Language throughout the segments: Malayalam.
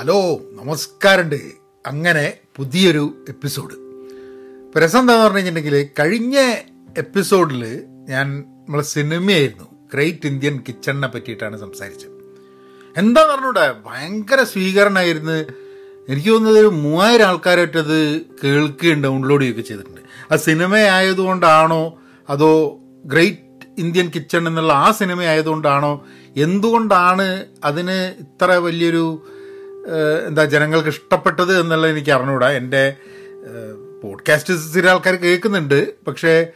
ഹലോ നമസ്കാരമുണ്ട്. അങ്ങനെ പുതിയൊരു എപ്പിസോഡ്. ഇപ്പോൾ രസം എന്താന്ന് പറഞ്ഞു കഴിഞ്ഞിട്ടുണ്ടെങ്കിൽ കഴിഞ്ഞ എപ്പിസോഡിൽ ഞാൻ നമ്മളെ സിനിമയായിരുന്നു. ഗ്രേറ്റ് ഇന്ത്യൻ കിച്ചണിനെ പറ്റിയിട്ടാണ് സംസാരിച്ചത്. എന്താ പറഞ്ഞൂടെ ഭയങ്കര സ്വീകരണമായിരുന്നു. എനിക്ക് തോന്നുന്നത് ഒരു മൂവായിരം ആൾക്കാരായിട്ടത് കേൾക്കുകയും ഡൗൺലോഡ് ചെയ്യുകയൊക്കെ ചെയ്തിട്ടുണ്ട്. ആ സിനിമ ആയതുകൊണ്ടാണോ അതോ ഗ്രേറ്റ് ഇന്ത്യൻ കിച്ചൺ എന്നുള്ള ആ സിനിമ ആയതുകൊണ്ടാണോ എന്തുകൊണ്ടാണ് അതിന് ഇത്ര വലിയൊരു എന്താ ജനങ്ങൾക്ക് ഇഷ്ടപ്പെട്ടത് എന്നുള്ളത് എനിക്ക് അറിഞ്ഞുകൂടാ എന്റെ പോഡ്കാസ്റ്റ് ചില ആൾക്കാർ കേൾക്കുന്നുണ്ട്. പക്ഷേ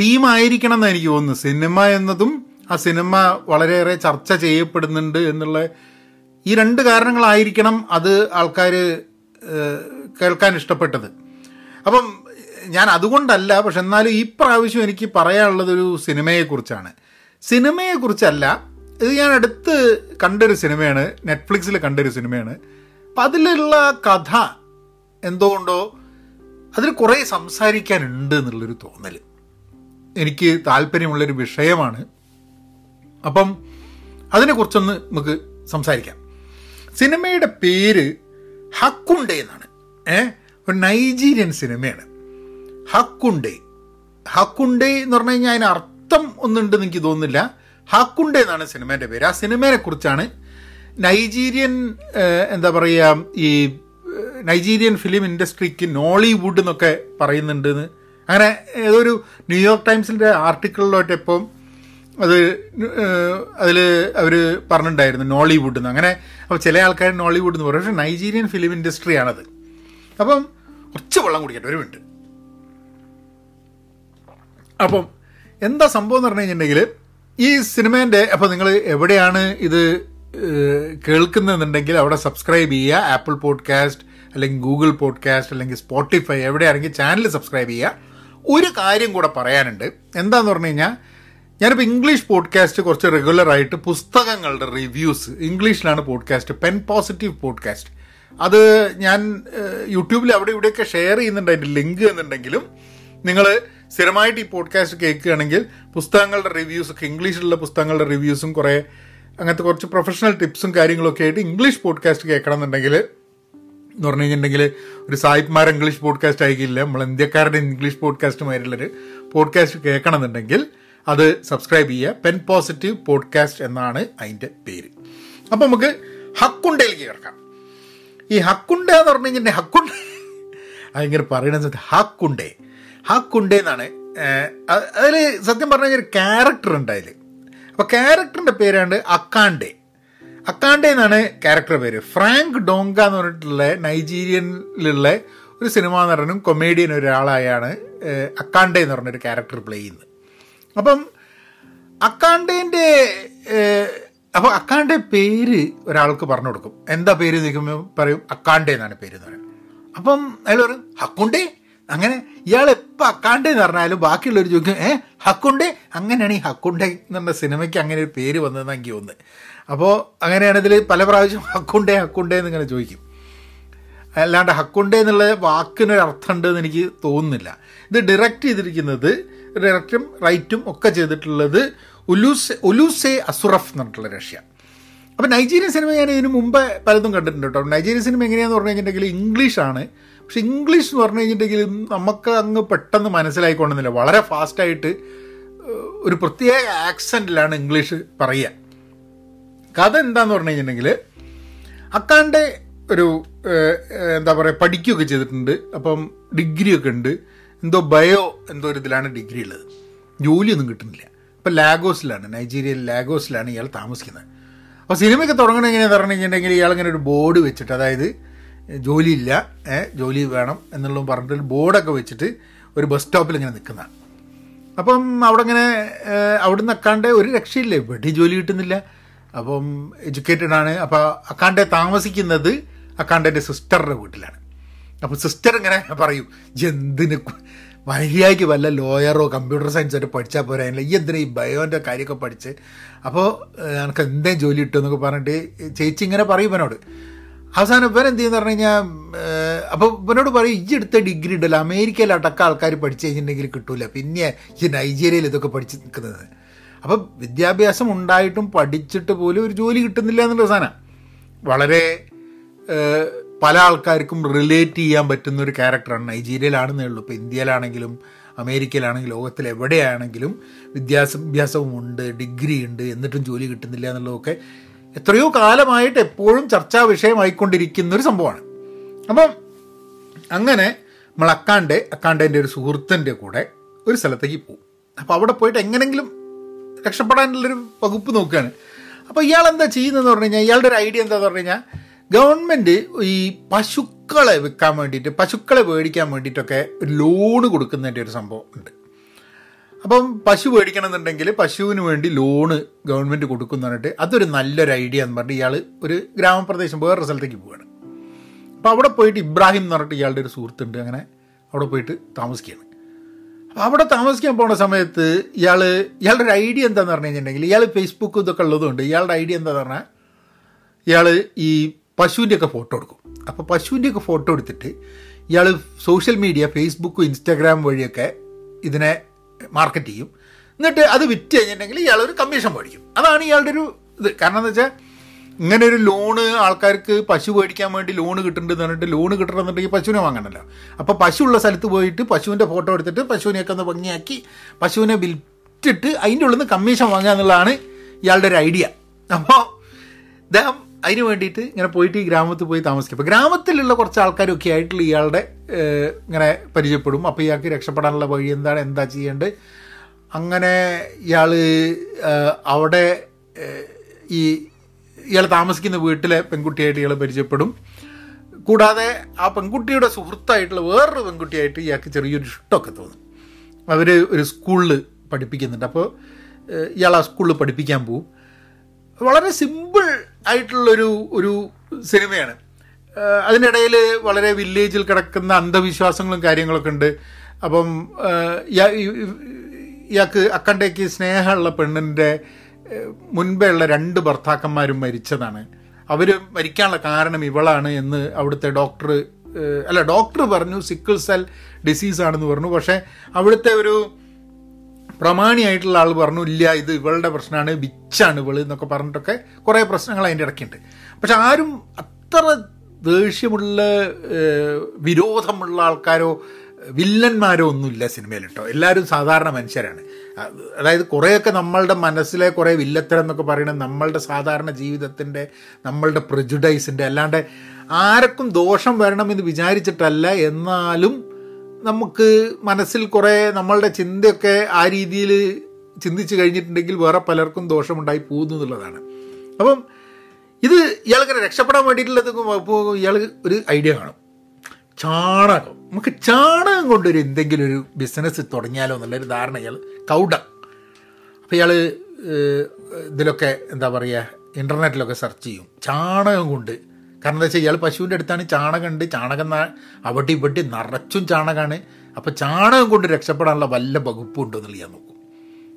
തീമായിരിക്കണം എന്ന് എനിക്ക് തോന്നുന്നു. സിനിമ എന്നതും ആ സിനിമ വളരെയേറെ ചർച്ച ചെയ്യപ്പെടുന്നുണ്ട് എന്നുള്ള ഈ രണ്ട് കാരണങ്ങളായിരിക്കണം അത് ആൾക്കാർ കേൾക്കാൻ ഇഷ്ടപ്പെട്ടത്. അപ്പം ഞാൻ അതുകൊണ്ടല്ല പക്ഷെ എന്നാലും ഈ പ്രാവശ്യം എനിക്ക് പറയാനുള്ളത് ഒരു സിനിമയെക്കുറിച്ചാണ്. സിനിമയെക്കുറിച്ചല്ല ഇത് ഞാൻ അടുത്ത് കണ്ടൊരു സിനിമയാണ് നെറ്റ്ഫ്ലിക്സിൽ കണ്ടൊരു സിനിമയാണ്. അപ്പം അതിലുള്ള കഥ എന്തുകൊണ്ടോ അതിൽ കുറേ സംസാരിക്കാനുണ്ട് എന്നുള്ളൊരു തോന്നൽ. എനിക്ക് താല്പര്യമുള്ളൊരു വിഷയമാണ്. അപ്പം അതിനെക്കുറിച്ചൊന്ന് നമുക്ക് സംസാരിക്കാം. സിനിമയുടെ പേര് ഹക്കുണ്ടേ എന്നാണ്. ഏ? ഒരു നൈജീരിയൻ സിനിമയാണ്. ഹക്കുണ്ടേ. ഹക്കുണ്ടേ എന്ന് പറഞ്ഞു കഴിഞ്ഞാൽ അതിന് അർത്ഥം ഒന്നുണ്ടെന്ന് എനിക്ക് തോന്നുന്നില്ല. ഹക്കുണ്ടേ എന്നാണ് സിനിമേന്റെ പേര്. ആ സിനിമയെ കുറിച്ചാണ് നൈജീരിയൻ എന്താ പറയുക ഈ നൈജീരിയൻ ഫിലിം ഇൻഡസ്ട്രിക്ക് നോളിവുഡ് എന്നൊക്കെ പറയുന്നുണ്ടെന്ന്. അങ്ങനെ ഏതൊരു ന്യൂയോർക്ക് ടൈംസിന്റെ ആർട്ടിക്കിളിലോട്ട് ഇപ്പം അത് അതിൽ അവർ പറഞ്ഞിട്ടുണ്ടായിരുന്നു നോളിവുഡ് എന്ന്. അങ്ങനെ അപ്പോൾ ചില ആൾക്കാർ നോളിവുഡ് എന്ന് പറയും. പക്ഷേ നൈജീരിയൻ ഫിലിം ഇൻഡസ്ട്രിയാണത്. അപ്പം കുറച്ച് വെള്ളം കുടിക്കട്ടെ ഒരു മിനിറ്റ്. അപ്പം എന്താ സംഭവം എന്ന് പറഞ്ഞു കഴിഞ്ഞിട്ടുണ്ടെങ്കിൽ ഈ സിനിമേന്റെ അപ്പോൾ നിങ്ങൾ എവിടെയാണ് ഇത് കേൾക്കുന്നുണ്ടെങ്കിൽ അവിടെ സബ്സ്ക്രൈബ് ചെയ്യുക. ആപ്പിൾ പോഡ്കാസ്റ്റ് അല്ലെങ്കിൽ ഗൂഗിൾ പോഡ്കാസ്റ്റ് അല്ലെങ്കിൽ സ്പോട്ടിഫൈ എവിടെയാണെങ്കിൽ ചാനൽ സബ്സ്ക്രൈബ് ചെയ്യുക. ഒരു കാര്യം കൂടെ പറയാനുണ്ട്. എന്താന്ന് പറഞ്ഞു കഴിഞ്ഞാൽ ഞാനിപ്പോൾ ഇംഗ്ലീഷ് പോഡ്കാസ്റ്റ് കുറച്ച് റെഗുലറായിട്ട് പുസ്തകങ്ങളുടെ റിവ്യൂസ് ഇംഗ്ലീഷിലാണ് പോഡ്കാസ്റ്റ് പെൻ പോസിറ്റീവ് പോഡ്കാസ്റ്റ്. അത് ഞാൻ യൂട്യൂബിൽ അവിടെ ഇവിടെയൊക്കെ ഷെയർ ചെയ്യുന്നുണ്ട്. അതിന്റെ ലിങ്ക് എന്നുണ്ടെങ്കിലും നിങ്ങൾ സ്ഥിരമായിട്ട് ഈ പോഡ്കാസ്റ്റ് കേൾക്കുകയാണെങ്കിൽ പുസ്തകങ്ങളുടെ റിവ്യൂസ് ഒക്കെ ഇംഗ്ലീഷിലുള്ള പുസ്തകങ്ങളുടെ റിവ്യൂസും കുറേ അങ്ങനത്തെ കുറച്ച് പ്രൊഫഷണൽ ടിപ്സും കാര്യങ്ങളൊക്കെ ആയിട്ട് ഇംഗ്ലീഷ് പോഡ്കാസ്റ്റ് കേൾക്കണം എന്നുണ്ടെങ്കിൽ എന്ന് പറഞ്ഞു കഴിഞ്ഞിട്ടുണ്ടെങ്കിൽ ഒരു സായിപ്പ്മാർ ഇംഗ്ലീഷ് പോഡ്കാസ്റ്റ് ആയിരിക്കില്ല നമ്മൾ ഇന്ത്യക്കാരുടെ ഇംഗ്ലീഷ് പോഡ്കാസ്റ്റുമായിട്ടുള്ളൊരു പോഡ്കാസ്റ്റ് കേൾക്കണം എന്നുണ്ടെങ്കിൽ അത് സബ്സ്ക്രൈബ് ചെയ്യുക. പെൻ പോസിറ്റീവ് പോഡ്കാസ്റ്റ് എന്നാണ് അതിന്റെ പേര്. അപ്പം നമുക്ക് ഹക്കുണ്ടയിലേക്ക് കിടക്കാം. ഈ ഹക്കുണ്ട എന്ന് പറഞ്ഞു കഴിഞ്ഞിട്ടുണ്ടെങ്കിൽ ഹക്കുണ്ട അതിങ്ങനെ പറയണ ഹക്കുണ്ടേ. ഹക്കുണ്ടേ എന്നാണ് അതിൽ സത്യം പറഞ്ഞു കഴിഞ്ഞാൽ ഒരു ക്യാരക്ടർ ഉണ്ട് അതിൽ അപ്പോൾ ക്യാരക്ടറിന്റെ പേരാണ് അക്കാണ്ടേ. അക്കാണ്ടേ എന്നാണ് ക്യാരക്ടർ പേര്. ഫ്രാങ്ക് ഡോങ്ക എന്ന് പറഞ്ഞിട്ടുള്ള നൈജീരിയനിലുള്ള ഒരു സിനിമാ നടനും കൊമേഡിയൻ ഒരാളായാണ് അക്കാണ്ടേ എന്ന് പറഞ്ഞൊരു ക്യാരക്ടർ പ്ലേ ചെയ്യുന്നത്. അപ്പം അക്കാണ്ടേന്റെ അപ്പോൾ അക്കാണ്ടെ പേര് ഒരാൾക്ക് പറഞ്ഞു കൊടുക്കും. എന്താ പേര് നിൽക്കുമ്പോൾ പറയും അക്കാണ്ടെ എന്നാണ് പേര് എന്ന് പറയുന്നത്. അപ്പം അയാൾ പറയും ഹക്കുണ്ടേ? അങ്ങനെ ഇയാൾ എപ്പോൾ അക്കാണ്ടേ എന്ന് പറഞ്ഞാലും ബാക്കിയുള്ളവർ ചോദിക്കും ഏ ഹക്കുണ്ടേ? അങ്ങനെയാണ് ഈ ഹക്കുണ്ടേ എന്ന് പറഞ്ഞ സിനിമയ്ക്ക് അങ്ങനെ ഒരു പേര് വന്നതെന്ന് എനിക്ക് തോന്നുന്നത്. അപ്പോൾ അങ്ങനെയാണ് ഇതിൽ പല പ്രാവശ്യം ഹക്കുണ്ടേ ഹക്കുണ്ടേ എന്ന് ഇങ്ങനെ ചോദിക്കും. അല്ലാണ്ട് ഹക്കുണ്ടേ എന്നുള്ള വാക്കിനൊരു അർത്ഥമുണ്ട് എന്ന് എനിക്ക് തോന്നുന്നില്ല. ഇത് ഡയറക്റ്റ് ചെയ്തിരിക്കുന്നത് ഡയറക്റ്റും റൈറ്റും ഒക്കെ ചെയ്തിട്ടുള്ളത് ഉലൂസെ ഉലൂസെ അസുറഫ് എന്ന് പറഞ്ഞിട്ടുള്ള റഷ്യ അപ്പോൾ നൈജീരിയൻ സിനിമ ഞാൻ ഇതിന് മുമ്പ് പലതും കണ്ടിട്ടുണ്ട് കേട്ടോ. നൈജീരിയൻ സിനിമ എങ്ങനെയാന്ന് പറഞ്ഞു കഴിഞ്ഞിട്ടുണ്ടെങ്കിൽ ഇംഗ്ലീഷാണ് പക്ഷെ ഇംഗ്ലീഷ് എന്ന് പറഞ്ഞു കഴിഞ്ഞിട്ടുണ്ടെങ്കിൽ നമുക്ക് അങ്ങ് പെട്ടെന്ന് മനസ്സിലായിക്കൊണ്ടെന്നില്ല വളരെ ഫാസ്റ്റായിട്ട് ഒരു പ്രത്യേക ആക്സെന്റിലാണ് ഇംഗ്ലീഷ് പറയുക. കഥ എന്താന്ന് പറഞ്ഞു കഴിഞ്ഞിട്ടുണ്ടെങ്കിൽ അക്കാണ്ട് ഒരു എന്താ പറയുക പഠിക്കുകയൊക്കെ ചെയ്തിട്ടുണ്ട്. അപ്പം ഡിഗ്രിയൊക്കെ ഉണ്ട്. എന്തോ ബയോ എന്തോ ഒരു ഇതിലാണ് ഡിഗ്രി ഉള്ളത്. ജോലിയൊന്നും കിട്ടുന്നില്ല. അപ്പം ലാഗോസിലാണ്. നൈജീരിയയിൽ ലാഗോസിലാണ് ഇയാൾ താമസിക്കുന്നത്. അപ്പോൾ സിനിമയൊക്കെ തുടങ്ങണമെങ്കിൽ പറഞ്ഞു കഴിഞ്ഞിട്ടുണ്ടെങ്കിൽ ഇയാൾ ഇങ്ങനെ ഒരു ബോർഡ് വെച്ചിട്ട് അതായത് ജോലിയില്ല. ജോലി വേണം എന്നുള്ളതും പറഞ്ഞിട്ട് ബോർഡൊക്കെ വെച്ചിട്ട് ഒരു ബസ് സ്റ്റോപ്പിൽ ഇങ്ങനെ നിൽക്കുന്നതാണ് അപ്പം അവിടെ ഇങ്ങനെ അവിടെ നിന്ന് അക്കാണ്ടേ ഒരു രക്ഷയില്ല. വെടി ജോലി കിട്ടുന്നില്ല. അപ്പം എഡ്യൂക്കേറ്റഡ് ആണ്. അപ്പോൾ അക്കാണ്ടെ താമസിക്കുന്നത് അക്കാണ്ടന്റെ സിസ്റ്ററുടെ വീട്ടിലാണ്. അപ്പം സിസ്റ്റർ ഇങ്ങനെ പറയും "ഇജ്ജ് എന്തിന് കു- മര്യാദയ്ക്ക് വല്ല ലോയറോ കമ്പ്യൂട്ടർ സയൻസ് ആയിട്ട് പഠിച്ചാൽ പോരാ ഈ എന്തിനാ ഈ ബയോന്റെ കാര്യമൊക്കെ പഠിച്ച്? അപ്പോൾ എനിക്ക് എന്തേ ജോലി കിട്ടുമെന്നൊക്കെ പറഞ്ഞിട്ട് ചേച്ചി ഇങ്ങനെ പറയും ഇവനോട്. അവസാനം ഇവൻ എന്ത് ചെയ്യുന്ന പറഞ്ഞു കഴിഞ്ഞാൽ അപ്പോൾ ഇവനോട് പറയും ഈ എടുത്ത ഡിഗ്രി ഉണ്ടല്ലോ അമേരിക്കയിൽ അടക്കം ആൾക്കാർ പഠിച്ചു കഴിഞ്ഞിട്ടുണ്ടെങ്കിൽ കിട്ടൂല. പിന്നെ ഈ നൈജീരിയയിൽ ഇതൊക്കെ പഠിച്ച് നിൽക്കുന്നത്. അപ്പം വിദ്യാഭ്യാസം ഉണ്ടായിട്ടും പഠിച്ചിട്ട് പോലും ഒരു ജോലി കിട്ടുന്നില്ല എന്നുള്ള സാധനം. വളരെ പല ആൾക്കാർക്കും റിലേറ്റ് ചെയ്യാൻ പറ്റുന്ന ഒരു ക്യാരക്ടറാണ് നൈജീരിയയിലാണെന്നേ ഉള്ളൂ. ഇപ്പോൾ ഇന്ത്യയിലാണെങ്കിലും അമേരിക്കയിലാണെങ്കിലും ലോകത്തിൽ എവിടെയാണെങ്കിലും വിദ്യാഭ്യാസവും ഉണ്ട് ഡിഗ്രി ഉണ്ട് എന്നിട്ടും ജോലി കിട്ടുന്നില്ല എന്നുള്ളതൊക്കെ എത്രയോ കാലമായിട്ട് എപ്പോഴും ചർച്ചാ വിഷയമായിക്കൊണ്ടിരിക്കുന്ന ഒരു സംഭവമാണ്. അപ്പം അങ്ങനെ നമ്മൾ അക്കാണ്ട് അക്കാണ്ടന്റെ ഒരു സുഹൃത്തിന്റെ കൂടെ ഒരു സ്ഥലത്തേക്ക് പോകും അപ്പോൾ അവിടെ പോയിട്ട് എങ്ങനെങ്കിലും രക്ഷപ്പെടാനുള്ളൊരു വകുപ്പ് നോക്കുകയാണ്. അപ്പോൾ ഇയാൾ എന്താ ചെയ്യുന്നതെന്ന് പറഞ്ഞു കഴിഞ്ഞാൽ ഇയാളുടെ ഒരു ഐഡിയ എന്താന്ന് പറഞ്ഞു കഴിഞ്ഞാൽ ഗവൺമെന്റ് ഈ പശുക്കളെ വിൽക്കാൻ വേണ്ടിയിട്ട് പശുക്കളെ മേടിക്കാൻ വേണ്ടിയിട്ടൊക്കെ ഒരു ലോണ് കൊടുക്കുന്നതിന്റെ ഒരു സംഭവം ഉണ്ട്. അപ്പം പശു മേടിക്കണമെന്നുണ്ടെങ്കിൽ പശുവിന് വേണ്ടി ലോണ് ഗവൺമെന്റ് കൊടുക്കുന്ന പറഞ്ഞിട്ട് അതൊരു നല്ലൊരു ഐഡിയ എന്ന് പറഞ്ഞിട്ട് ഇയാൾ ഒരു ഗ്രാമപ്രദേശം വേറൊരു സ്ഥലത്തേക്ക് പോവുകയാണ് അപ്പോൾ അവിടെ പോയിട്ട് ഇബ്രാഹിം എന്ന് പറഞ്ഞിട്ട് ഇയാളുടെ ഒരു സുഹൃത്തുണ്ട്. അങ്ങനെ അവിടെ പോയിട്ട് താമസിക്കുകയാണ്. അപ്പോൾ അവിടെ താമസിക്കാൻ പോണ സമയത്ത് ഇയാൾ ഇയാളുടെ ഒരു ഐഡിയ എന്താന്ന് പറഞ്ഞു കഴിഞ്ഞിട്ടുണ്ടെങ്കിൽ ഇയാൾ ഫേസ്ബുക്ക് ഇതൊക്കെ ഉള്ളതുകൊണ്ട് ഇയാളുടെ ഐഡിയ എന്താന്ന് പറഞ്ഞാൽ ഇയാൾ ഈ പശുവിന്റെയൊക്കെ ഫോട്ടോ എടുക്കും. അപ്പോൾ പശുവിന്റെയൊക്കെ ഫോട്ടോ എടുത്തിട്ട് ഇയാൾ സോഷ്യൽ മീഡിയ ഫേസ്ബുക്കും ഇൻസ്റ്റാഗ്രാം വഴിയൊക്കെ ഇതിനെ മാർക്കറ്റ് ചെയ്യും. എന്നിട്ട് അത് വിറ്റ് കഴിഞ്ഞിട്ടുണ്ടെങ്കിൽ ഇയാൾ ഒരു കമ്മീഷൻ മേടിക്കും. അതാണ് ഇയാളുടെ ഒരു ഇത്. കാരണം എന്താ വെച്ചാൽ ഇങ്ങനെ ഒരു ലോണ് ആൾക്കാർക്ക് പശു മേടിക്കാൻ വേണ്ടി ലോണ് കിട്ടുന്നുണ്ട് പറഞ്ഞിട്ട് ലോണ് കിട്ടണമെന്നുണ്ടെങ്കിൽ പശുവിനെ വാങ്ങണമല്ലോ അപ്പോൾ പശു ഉള്ള സ്ഥലത്ത് പോയിട്ട് പശുവിന്റെ ഫോട്ടോ എടുത്തിട്ട് പശുവിനെയൊക്കെ ഒന്ന് ഭംഗിയാക്കി പശുവിനെ വിറ്റിട്ട് അതിന്റെ ഉള്ളിൽ നിന്ന് കമ്മീഷൻ വാങ്ങുക എന്നുള്ളതാണ് ഇയാളുടെ ഒരു ഐഡിയ അപ്പോൾ ഇദ്ദേഹം അതിന് വേണ്ടിയിട്ട് ഇങ്ങനെ പോയിട്ട് ഈ ഗ്രാമത്തിൽ പോയി താമസിക്കും. അപ്പോൾ ഗ്രാമത്തിലുള്ള കുറച്ച് ആൾക്കാരൊക്കെ ആയിട്ടുള്ള ഇയാളുടെ ഇങ്ങനെ പരിചയപ്പെടും. അപ്പോൾ ഇയാൾക്ക് രക്ഷപ്പെടാനുള്ള വഴി എന്താണ് എന്താ ചെയ്യേണ്ടത്? അങ്ങനെ ഇയാൾ അവിടെ ഈ ഇയാൾ താമസിക്കുന്ന വീട്ടിലെ പെൺകുട്ടിയായിട്ട് ഇയാൾ പരിചയപ്പെടും. കൂടാതെ ആ പെൺകുട്ടിയുടെ സുഹൃത്തായിട്ടുള്ള വേറൊരു പെൺകുട്ടിയായിട്ട് ഇയാൾക്ക് ചെറിയൊരു ഇഷ്ടമൊക്കെ തോന്നും. അവർ ഒരു സ്കൂളിൽ പഠിപ്പിക്കുന്നുണ്ട്. അപ്പോൾ ഇയാൾ ആ സ്കൂളിൽ പഠിപ്പിക്കാൻ പോവും. വളരെ സിമ്പിൾ ആയിട്ടുള്ളൊരു ഒരു സിനിമയാണ്. അതിനിടയിൽ വളരെ വില്ലേജിൽ കിടക്കുന്ന അന്ധവിശ്വാസങ്ങളും കാര്യങ്ങളൊക്കെ ഉണ്ട്. അപ്പം ഇയാൾക്ക് അക്കണ്ടേക്ക് സ്നേഹമുള്ള പെണ്ണിന്റെ മുൻപേ ഉള്ള രണ്ട് ഭർത്താക്കന്മാരും മരിച്ചതാണ്. അവർ മരിക്കാനുള്ള കാരണം ഇവളാണ് എന്ന് അവിടുത്തെ ഡോക്ടർ അല്ല ഡോക്ടർ പറഞ്ഞു സിക്കിൾ സെൽ ഡിസീസ് ആണെന്ന് പറഞ്ഞു. പക്ഷേ അവിടുത്തെ ഒരു പ്രമാണിയായിട്ടുള്ള ആൾ പറഞ്ഞു ഇല്ല ഇത് ഇവളുടെ പ്രശ്നമാണ് ബിച്ചാണ് ഇവൾ എന്നൊക്കെ പറഞ്ഞിട്ടൊക്കെ കുറേ പ്രശ്നങ്ങൾ അതിന്റെ ഇടയ്ക്കുണ്ട്. പക്ഷെ ആരും അത്ര ദേഷ്യമുള്ള വിരോധമുള്ള ആൾക്കാരോ വില്ലന്മാരോ ഒന്നുമില്ല സിനിമയിൽ കേട്ടോ എല്ലാവരും സാധാരണ മനുഷ്യരാണ്. അതായത് കുറേയൊക്കെ നമ്മളുടെ മനസ്സിലെ കുറേ വില്ലത്തരം എന്നൊക്കെ പറയുന്നത് നമ്മളുടെ സാധാരണ ജീവിതത്തിന്റെ നമ്മളുടെ പ്രജുഡൈസിന്റെ അല്ലാണ്ട് ആർക്കും ദോഷം വരണമെന്ന് വിചാരിച്ചിട്ടല്ല. എന്നാലും നമുക്ക് മനസ്സിൽ കുറേ നമ്മളുടെ ചിന്തയൊക്കെ ആ രീതിയിൽ ചിന്തിച്ചു കഴിഞ്ഞിട്ടുണ്ടെങ്കിൽ വേറെ പലർക്കും ദോഷമുണ്ടായി പോകുന്നു എന്നുള്ളതാണ്. അപ്പം ഇത് ഇയാൾക്ക് രക്ഷപ്പെടാൻ വേണ്ടിയിട്ടുള്ളത് ഇയാൾ ഒരു ഐഡിയ കാണും. ചാണകം. നമുക്ക് ചാണകം കൊണ്ടൊരു എന്തെങ്കിലും ഒരു ബിസിനസ് തുടങ്ങിയാലോ എന്നുള്ളൊരു ധാരണ ഇയാൾ കൗഡ. അപ്പോൾ ഇയാൾ ഇതിലൊക്കെ എന്താ പറയുക ഇന്റർനെറ്റിലൊക്കെ സെർച്ച് ചെയ്യും. ചാണകം കൊണ്ട് കാരണം എന്താ വെച്ചാൽ ഇയാൾ പശുവിന്റെ അടുത്താണ് ചാണകം ഉണ്ട്. ചാണകം അവിടെ ഇവിടെ നിറച്ചും ചാണകമാണ് അപ്പോൾ ചാണകം കൊണ്ട് രക്ഷപ്പെടാനുള്ള വല്ല വകുപ്പുണ്ടോ എന്നുള്ളത് ഞാൻ നോക്കും.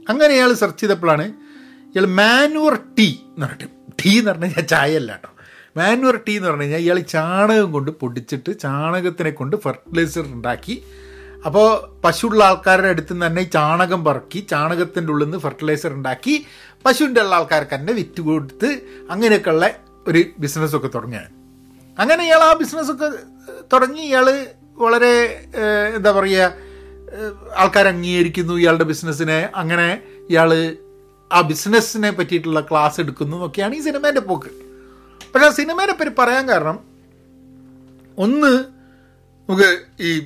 അങ്ങനെ ഇയാൾ സെർച്ച് ചെയ്തപ്പോഴാണ് ഇയാൾ മാനുവർ ടീ എന്ന് പറഞ്ഞിട്ട് ടീ എന്ന് പറഞ്ഞു കഴിഞ്ഞാൽ ചായ അല്ല കേട്ടോ. മാനുവർ ടീ എന്ന് പറഞ്ഞു കഴിഞ്ഞാൽ ഇയാൾ ചാണകം കൊണ്ട് പൊടിച്ചിട്ട് ചാണകത്തിനെ കൊണ്ട് ഫെർട്ടിലൈസർ ഉണ്ടാക്കി. അപ്പോൾ പശുള്ള ആൾക്കാരുടെ അടുത്ത് നിന്ന് തന്നെ ചാണകം പറക്കി ചാണകത്തിന്റെ ഉള്ളിൽ നിന്ന് ഫെർട്ടിലൈസർ ഉണ്ടാക്കി പശുവിന്റെ ഉള്ള ആൾക്കാർക്ക് തന്നെ വിറ്റ് കൊടുത്ത് അങ്ങനെയൊക്കെയുള്ള ഒരു ബിസിനസ്സൊക്കെ തുടങ്ങിയാൽ അങ്ങനെ ഇയാൾ ആ ബിസിനസ്സൊക്കെ തുടങ്ങി. ഇയാൾ വളരെ എന്താ പറയുക ആൾക്കാർ അംഗീകരിക്കുന്നു. ഇയാളുടെ ബിസിനസ്സിനെ അങ്ങനെ ഇയാൾ ആ ബിസിനസ്സിനെ പറ്റിയിട്ടുള്ള ക്ലാസ് എടുക്കുന്നു ഒക്കെയാണ് ഈ സിനിമേന്റെ പോക്ക്. പക്ഷെ ആ സിനിമേനെ പറ്റി പറയാൻ കാരണം ഒന്ന് നമുക്ക് ഈ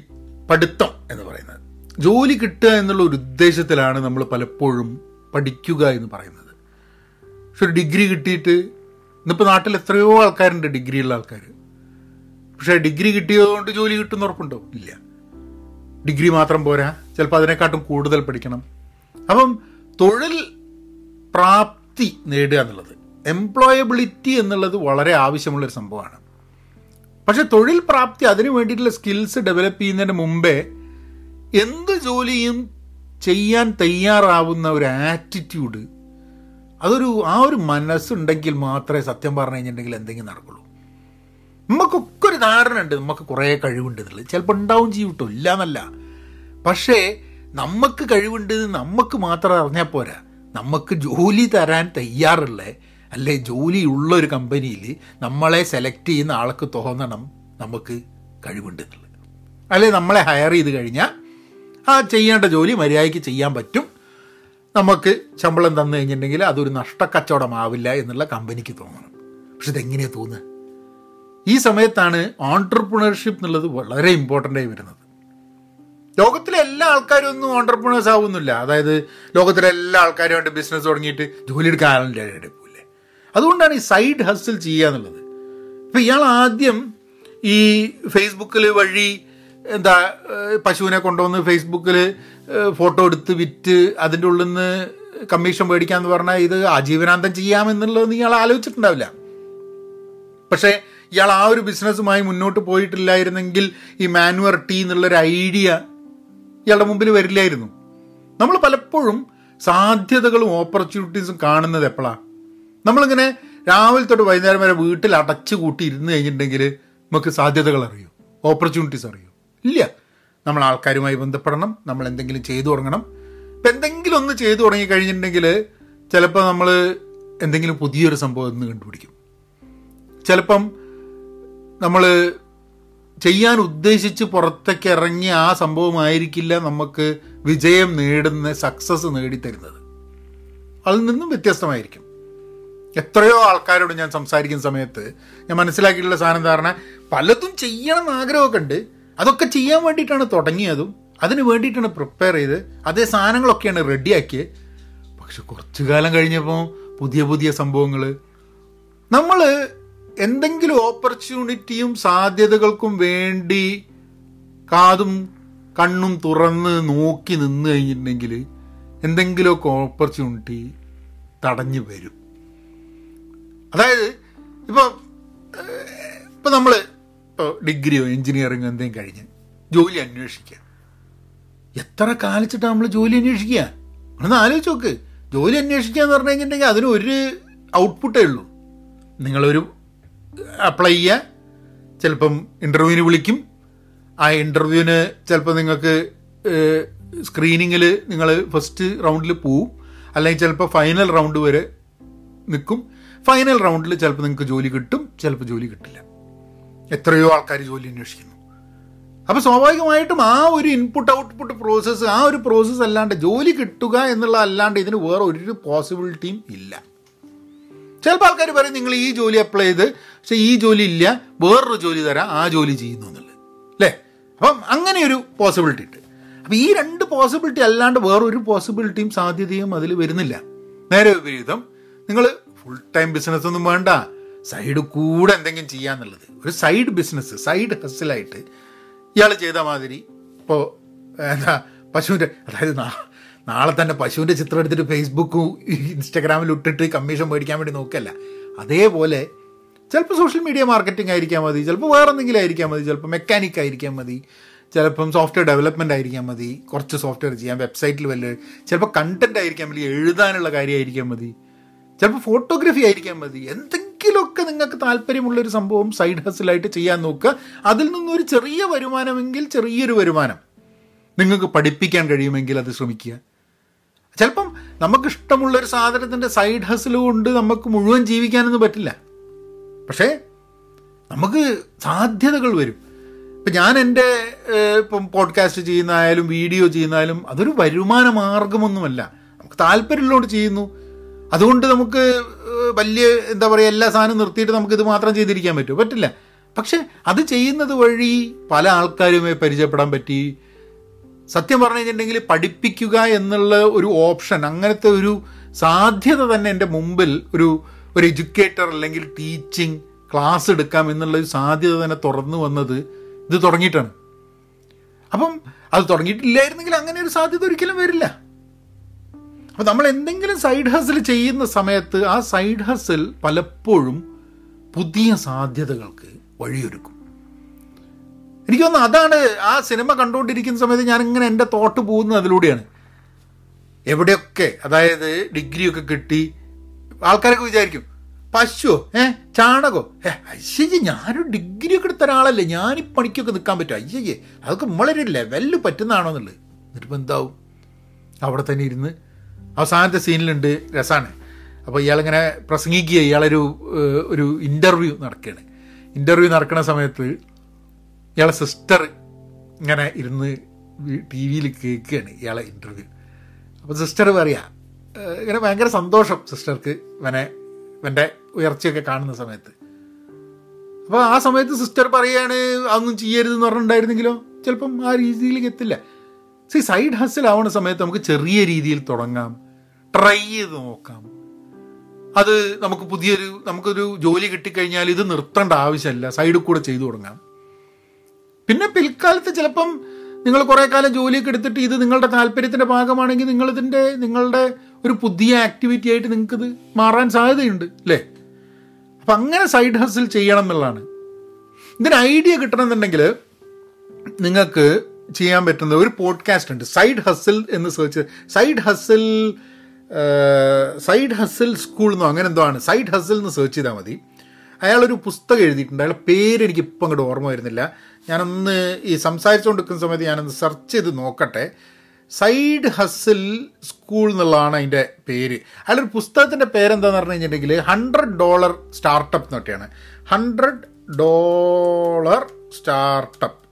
പഠിത്തം എന്ന് പറയുന്നത്. ജോലി കിട്ടുക എന്നുള്ള ഒരു ഉദ്ദേശത്തിലാണ് നമ്മൾ പലപ്പോഴും പഠിക്കുക എന്ന് പറയുന്നത്. പക്ഷെ ഒരു ഡിഗ്രി കിട്ടിയിട്ട് ഇന്നിപ്പോൾ നാട്ടിൽ എത്രയോ ആൾക്കാരുണ്ട് ഡിഗ്രിയുള്ള ആൾക്കാർ പക്ഷേ ഡിഗ്രി കിട്ടിയതുകൊണ്ട് ജോലി കിട്ടുന്ന ഉറപ്പുണ്ടോ? ഇല്ല. ഡിഗ്രി മാത്രം പോരാ. ചിലപ്പോൾ അതിനെക്കാട്ടും കൂടുതൽ പഠിക്കണം. അപ്പം തൊഴിൽ പ്രാപ്തി നേടുക എന്നുള്ളത് എംപ്ലോയബിലിറ്റി എന്നുള്ളത് വളരെ ആവശ്യമുള്ളൊരു സംഭവമാണ്. പക്ഷെ തൊഴിൽ പ്രാപ്തി അതിനു വേണ്ടിയിട്ടുള്ള സ്കിൽസ് ഡെവലപ്പ് ചെയ്യുന്നതിന് മുമ്പേ എന്ത് ജോലിയും ചെയ്യാൻ തയ്യാറാവുന്ന ഒരു ആറ്റിറ്റ്യൂഡ് അതൊരു ആ ഒരു മനസ്സുണ്ടെങ്കിൽ മാത്രമേ സത്യം പറഞ്ഞു കഴിഞ്ഞിട്ടുണ്ടെങ്കിൽ എന്തെങ്കിലും നടക്കുള്ളൂ. നമുക്കൊക്കെ ഒരു ധാരണ ഉണ്ട് നമുക്ക് കുറേ കഴിവുണ്ട് എന്നുള്ളത്. ചിലപ്പോൾ ഉണ്ടാവും കേട്ടോ ഇല്ല എന്നല്ല പക്ഷേ നമുക്ക് കഴിവുണ്ട് നമുക്ക് മാത്രം അറിഞ്ഞാൽ പോരാ. നമുക്ക് ജോലി തരാൻ തയ്യാറുള്ള അല്ലെ ഉള്ള ഒരു കമ്പനിയിൽ നമ്മളെ സെലക്ട് ചെയ്യുന്ന ആൾക്ക് തോന്നണം നമുക്ക് കഴിവുണ്ട് എന്നുള്ളത്. അല്ലെ നമ്മളെ ഹയർ ചെയ്ത് കഴിഞ്ഞാൽ ആ ചെയ്യേണ്ട ജോലി മര്യാദയ്ക്ക് ചെയ്യാൻ പറ്റും. നമുക്ക് ശമ്പളം തന്നു കഴിഞ്ഞിട്ടുണ്ടെങ്കിൽ അതൊരു നഷ്ടക്കച്ചവടമാവില്ല എന്നുള്ള കമ്പനിക്ക് തോന്നണം പക്ഷെ ഇതെങ്ങനെയാണ് തോന്നുക? ഈ സമയത്താണ് ഓൺടർപ്രണർഷിപ്പ് എന്നുള്ളത് വളരെ ഇമ്പോർട്ടന്റ് ആയി വരുന്നത്. ലോകത്തിലെ എല്ലാ ആൾക്കാരും ഒന്നും ഓൺടർപ്രണേഴ്സ് ആവുന്നില്ല. അതായത് ലോകത്തിലെ എല്ലാ ആൾക്കാരും വേണ്ടി ബിസിനസ് തുടങ്ങിയിട്ട് ജോലി എടുക്കാൻ ആളിന്റെ അതുകൊണ്ടാണ് ഈ സൈഡ് ഹസ്സിൽ ചെയ്യുക എന്നുള്ളത്. ഇപ്പം ഇയാൾ ആദ്യം ഈ ഫേസ്ബുക്കിൽ വഴി എന്താ പശുവിനെ കൊണ്ടുവന്ന് ഫേസ്ബുക്കിൽ ഫോട്ടോ എടുത്ത് വിറ്റ് അതിന്റെ ഉള്ളിൽ നിന്ന് കമ്മീഷൻ മേടിക്കാമെന്ന് പറഞ്ഞാൽ ഇത് ആജീവനാന്തം ചെയ്യാമെന്നുള്ളത് ഇയാൾ ആലോചിച്ചിട്ടുണ്ടാവില്ല. പക്ഷേ ഇയാൾ ആ ഒരു ബിസിനസ്സുമായി മുന്നോട്ട് പോയിട്ടില്ലായിരുന്നെങ്കിൽ ഈ മാനുവർ ടീ എന്നുള്ളൊരു ഐഡിയ ഇയാളുടെ മുമ്പിൽ വരില്ലായിരുന്നു. നമ്മൾ പലപ്പോഴും സാധ്യതകളും ഓപ്പർച്യൂണിറ്റീസും കാണുന്നത് എപ്പോഴാണ് നമ്മളിങ്ങനെ രാവിലെ തൊട്ട് വൈകുന്നേരം വരെ വീട്ടിൽ അടച്ചു കൂട്ടി ഇരുന്ന് കഴിഞ്ഞിട്ടുണ്ടെങ്കിൽ നമുക്ക് സാധ്യതകൾ അറിയൂ? ഓപ്പർച്യൂണിറ്റീസ് അറിയൂ? ഇല്ല. നമ്മൾ ആൾക്കാരുമായി ബന്ധപ്പെടണം നമ്മൾ എന്തെങ്കിലും ചെയ്തു തുടങ്ങണം. ഇപ്പം എന്തെങ്കിലും ഒന്ന് ചെയ്തു തുടങ്ങി കഴിഞ്ഞിട്ടുണ്ടെങ്കിൽ ചിലപ്പോൾ നമ്മൾ എന്തെങ്കിലും പുതിയൊരു സംഭവം ഒന്ന് കണ്ടുപിടിക്കും. ചിലപ്പം നമ്മൾ ചെയ്യാൻ ഉദ്ദേശിച്ച് പുറത്തേക്ക് ഇറങ്ങിയ ആ സംഭവമായിരിക്കില്ല നമുക്ക് വിജയം നേടുന്ന സക്സസ് നേടിത്തരുന്നത്. അതിൽ നിന്നും വ്യത്യസ്തമായിരിക്കും. എത്രയോ ആൾക്കാരോട് ഞാൻ സംസാരിക്കുന്ന സമയത്ത് ഞാൻ മനസ്സിലാക്കിയിട്ടുള്ള സാധനം ധാരണ പലതും ചെയ്യണം ആഗ്രഹമൊക്കെ ഉണ്ട്. അതൊക്കെ ചെയ്യാൻ വേണ്ടിയിട്ടാണ് തുടങ്ങിയതും അതിന് വേണ്ടിയിട്ടാണ് പ്രിപ്പയർ ചെയ്ത് അതേ സാധനങ്ങളൊക്കെയാണ് റെഡിയാക്കിയത് പക്ഷെ കുറച്ചു കാലം കഴിഞ്ഞപ്പോൾ പുതിയ പുതിയ സംഭവങ്ങൾ നമ്മൾ എന്തെങ്കിലും ഓപ്പർച്യൂണിറ്റിയും സാധ്യതകൾക്കും വേണ്ടി കാതും കണ്ണും തുറന്ന് നോക്കി നിന്ന് കഴിഞ്ഞിട്ടുണ്ടെങ്കിൽ എന്തെങ്കിലുമൊക്കെ ഓപ്പർച്യൂണിറ്റി തടഞ്ഞു വരും. അതായത് ഇപ്പോൾ ഇപ്പം നമ്മൾ ഇപ്പോൾ ഡിഗ്രിയോ എഞ്ചിനീയറിംഗോ എന്തെങ്കിലും കഴിഞ്ഞ് ജോലി അന്വേഷിക്കുക എത്ര കാലിച്ചിട്ടാണ് നമ്മൾ ജോലി അന്വേഷിക്കുക? ഒന്ന് ആലോചിച്ച് നോക്ക്. ജോലി അന്വേഷിക്കുക എന്ന് പറഞ്ഞു കഴിഞ്ഞിട്ടുണ്ടെങ്കിൽ അതിന് ഒരു ഔട്ട്പുട്ടേ ഉള്ളൂ. നിങ്ങളൊരു അപ്ലൈ ചെയ്യുക. ചിലപ്പം ഇന്റർവ്യൂവിന് വിളിക്കും. ആ ഇന്റർവ്യൂവിന് ചിലപ്പോൾ നിങ്ങൾക്ക് സ്ക്രീനിങ്ങിൽ നിങ്ങൾ ഫസ്റ്റ് റൗണ്ടിൽ പോവും. അല്ലെങ്കിൽ ചിലപ്പോൾ ഫൈനൽ റൗണ്ട് വരെ നിൽക്കും. ഫൈനൽ റൗണ്ടിൽ ചിലപ്പോൾ നിങ്ങൾക്ക് ജോലി കിട്ടും. ചിലപ്പോൾ ജോലി കിട്ടില്ല. എത്രയോ ആൾക്കാർ ജോലി അന്വേഷിക്കുന്നു. അപ്പോൾ സ്വാഭാവികമായിട്ടും ആ ഒരു ഇൻപുട്ട് ഔട്ട്പുട്ട് പ്രോസസ്സ് ആ ഒരു പ്രോസസ്സ് അല്ലാണ്ട് ജോലി കിട്ടുക എന്നുള്ള അല്ലാണ്ട് ഇതിന് വേറെ ഒരു പോസിബിലിറ്റിയും ഇല്ല. ചിലപ്പോൾ ആൾക്കാർ പറയും നിങ്ങൾ ഈ ജോലി അപ്ലൈ ചെയ്ത് പക്ഷേ ഈ ജോലി ഇല്ല വേറൊരു ജോലി തരാം ആ ജോലി ചെയ്യുന്നു എന്നുള്ളത്. അല്ലേ? അപ്പം അങ്ങനെ ഒരു പോസിബിലിറ്റി ഉണ്ട്. അപ്പം ഈ രണ്ട് പോസിബിലിറ്റി അല്ലാണ്ട് വേറൊരു പോസിബിലിറ്റിയും സാധ്യതയും അതിൽ വരുന്നില്ല. നേരെ വിപരീതം നിങ്ങൾ ഫുൾ ടൈം ബിസിനസ് ഒന്നും വേണ്ട സൈഡ് കൂടെ എന്തെങ്കിലും ചെയ്യാന്നുള്ളത്. ഒരു സൈഡ് ബിസിനസ് സൈഡ് ഹസ്സിലായിട്ട് ഇയാൾ ചെയ്ത മാതിരി ഇപ്പോൾ എന്താ പശുവിന്റെ അതായത് നാളെ തന്നെ പശുവിന്റെ ചിത്രം എടുത്തിട്ട് ഫേസ്ബുക്കും ഇൻസ്റ്റാഗ്രാമിൽ ഇട്ടിട്ട് കമ്മീഷൻ മേടിക്കാൻ വേണ്ടി നോക്കല്ല. അതേപോലെ ചിലപ്പോൾ സോഷ്യൽ മീഡിയ മാർക്കറ്റിംഗ് ആയിരിക്കാൻ മതി ചിലപ്പോൾ വേറെ എന്തെങ്കിലും ആയിരിക്കാൻ മതി ചിലപ്പോൾ മെക്കാനിക് ആയിരിക്കാൻ മതി ചിലപ്പം സോഫ്റ്റ്വെയർ ഡെവലപ്മെന്റ് ആയിരിക്കാൻ മതി കുറച്ച് സോഫ്റ്റ്വെയർ ചെയ്യാം വെബ്സൈറ്റിൽ വല്ല ചിലപ്പോൾ കണ്ടന്റ് ആയിരിക്കാൻ മതി എഴുതാനുള്ള കാര്യമായിരിക്കാൻ മതി ചിലപ്പോൾ ഫോട്ടോഗ്രാഫി ആയിരിക്കാൻ മതി എന്തെങ്കിലുമൊക്കെ നിങ്ങൾക്ക് താല്പര്യമുള്ളൊരു സംഭവം സൈഡ് ഹസിലായിട്ട് ചെയ്യാൻ നോക്കുക അതിൽ നിന്നൊരു ചെറിയ വരുമാനമെങ്കിൽ ചെറിയൊരു വരുമാനം. നിങ്ങൾക്ക് പഠിപ്പിക്കാൻ കഴിയുമെങ്കിൽ അത് ശ്രമിക്കുക. ചിലപ്പം നമുക്കിഷ്ടമുള്ളൊരു സാധനത്തിന്റെ സൈഡ് ഹസിൽ കൊണ്ട് നമുക്ക് മുഴുവൻ ജീവിക്കാനൊന്നും പറ്റില്ല. പക്ഷേ നമുക്ക് സാധ്യതകൾ വരും. ഇപ്പം ഞാൻ എന്റെ ഇപ്പം പോഡ്കാസ്റ്റ് ചെയ്യുന്നതായാലും വീഡിയോ ചെയ്യുന്നതായാലും അതൊരു വരുമാന മാർഗമൊന്നുമല്ല. നമുക്ക് താല്പര്യമുള്ളതുകൊണ്ട് ചെയ്യുന്നു. അതുകൊണ്ട് നമുക്ക് വലിയ എന്താ പറയുക എല്ലാ സാധനവും നിർത്തിയിട്ട് നമുക്കിത് മാത്രം ചെയ്തിരിക്കാൻ പറ്റുമോ? പറ്റില്ല. പക്ഷെ അത് ചെയ്യുന്നത് വഴി പല ആൾക്കാരുമായി പരിചയപ്പെടാൻ പറ്റി. സത്യം പറഞ്ഞു കഴിഞ്ഞിട്ടുണ്ടെങ്കിൽ പഠിപ്പിക്കുക എന്നുള്ള ഒരു ഓപ്ഷൻ അങ്ങനത്തെ ഒരു സാധ്യത തന്നെ എന്റെ മുമ്പിൽ ഒരു ഒരു എഡ്യൂക്കേറ്റർ അല്ലെങ്കിൽ ടീച്ചിങ് ക്ലാസ് എടുക്കാം എന്നുള്ള ഒരു സാധ്യത തന്നെ തുറന്നു വന്നത് ഇത് തുടങ്ങിയിട്ടാണ്. അപ്പം അത് തുടങ്ങിയിട്ടില്ലായിരുന്നെങ്കിൽ അങ്ങനെ ഒരു സാധ്യത ഒരിക്കലും വരില്ല. അപ്പം നമ്മൾ എന്തെങ്കിലും സൈഡ് ഹസിൽ ചെയ്യുന്ന സമയത്ത് ആ സൈഡ് ഹസിൽ പലപ്പോഴും പുതിയ സാധ്യതകൾക്ക് വഴിയൊരുക്കും. എനിക്ക് തോന്നുന്നു അതാണ് ആ സിനിമ കണ്ടുകൊണ്ടിരിക്കുന്ന സമയത്ത് ഞാനിങ്ങനെ എന്റെ തോട്ട് പോകുന്നത് അതിലൂടെയാണ്. എവിടെയൊക്കെ അതായത് ഡിഗ്രിയൊക്കെ കിട്ടി ആൾക്കാരൊക്കെ വിചാരിക്കും പശുവോ ഏ ചാണകോ? ഏ അയ്യേ ഞാനൊരു ഡിഗ്രി ഒക്കെ എടുത്ത ഒരാളല്ലേ ഞാനീ പണിക്കൊക്കെ നിൽക്കാൻ പറ്റും. അയ്യേ അതൊക്കെ നമ്മളൊരു ലെവലിൽ പറ്റുന്നതാണോ എന്നുള്ളത്. എന്നിട്ടിപ്പോൾ എന്താവും? അവിടെ തന്നെ ഇരുന്ന് അവസാനത്തെ സീനിലുണ്ട് രസമാണ് അപ്പോൾ ഇയാളിങ്ങനെ പ്രസംഗിക്കുക ഇയാളൊരു ഒരു ഇന്റർവ്യൂ നടക്കുകയാണ് ഇന്റർവ്യൂ നടക്കുന്ന സമയത്ത് ഇയാളെ സിസ്റ്റർ ഇങ്ങനെ ഇരുന്ന് ടി വിയിൽ കേൾക്കുകയാണ് ഇയാളെ ഇന്റർവ്യൂ അപ്പോൾ സിസ്റ്റർ പറയാ ഇങ്ങനെ ഭയങ്കര സന്തോഷം സിസ്റ്റർക്ക് ഇവനെ ഇവന്റെ ഉയർച്ചയൊക്കെ കാണുന്ന സമയത്ത്. അപ്പോൾ ആ സമയത്ത് സിസ്റ്റർ പറയാണ് അതൊന്നും ചെയ്യരുതെന്ന് പറഞ്ഞിട്ടുണ്ടായിരുന്നെങ്കിലോ? ചിലപ്പം ആ രീതിയിലേക്ക് എത്തില്ല. സി സൈഡ് ഹസിൽ ആവുന്ന സമയത്ത് നമുക്ക് ചെറിയ രീതിയിൽ തുടങ്ങാം. ട്രൈ ചെയ്ത് നോക്കാം. അത് നമുക്ക് പുതിയൊരു നമുക്കൊരു ജോലി കിട്ടിക്കഴിഞ്ഞാൽ ഇത് നിർത്തേണ്ട ആവശ്യമല്ല. സൈഡിൽ കൂടെ ചെയ്തു തുടങ്ങാം. പിന്നെ പിൽക്കാലത്ത് ചിലപ്പം നിങ്ങൾ കുറേ കാലം ജോലിയൊക്കെ എടുത്തിട്ട് ഇത് നിങ്ങളുടെ താല്പര്യത്തിന്റെ ഭാഗമാണെങ്കിൽ നിങ്ങൾ ഇതിന്റെ നിങ്ങളുടെ ഒരു പുതിയ ആക്ടിവിറ്റി ആയിട്ട് നിങ്ങൾക്കിത് മാറാൻ സാധ്യതയുണ്ട് അല്ലേ? അപ്പം അങ്ങനെ സൈഡ് ഹസിൽ ചെയ്യണം എന്നുള്ളതാണ്. ഇതിന് ഐഡിയ കിട്ടണമെന്നുണ്ടെങ്കിൽ നിങ്ങൾക്ക് ചെയ്യാൻ പറ്റുന്ന ഒരു പോഡ്കാസ്റ്റ് ഉണ്ട്. സൈഡ് ഹസിൽ എന്ന് search side hustle side hustle school എന്നോ അങ്ങനെ എന്തോ ആണ്. സൈഡ് ഹസിൽ എന്ന് സെർച്ച് ചെയ്താൽ മതി. അയാളൊരു പുസ്തകം എഴുതിയിട്ടുണ്ട്. അയാളുടെ പേര് എനിക്ക് ഇപ്പം അങ്ങോട്ട് ഓർമ്മ വരുന്നില്ല. ഞാനൊന്ന് ഈ സംസാരിച്ചുകൊണ്ടിരിക്കുന്ന സമയത്ത് ഞാനൊന്ന് സെർച്ച് ചെയ്ത് നോക്കട്ടെ. സൈഡ് ഹസിൽ സ്കൂൾ എന്നുള്ളതാണ് അതിന്റെ പേര്. അയാളൊരു പുസ്തകത്തിന്റെ പേരെന്താന്ന് പറഞ്ഞു കഴിഞ്ഞിട്ടുണ്ടെങ്കിൽ ഹൺഡ്രഡ് ഡോളർ സ്റ്റാർട്ടപ്പ് എന്നൊക്കെയാണ് ഹൺഡ്രഡ് ഡോളർ സ്റ്റാർട്ടപ്പ്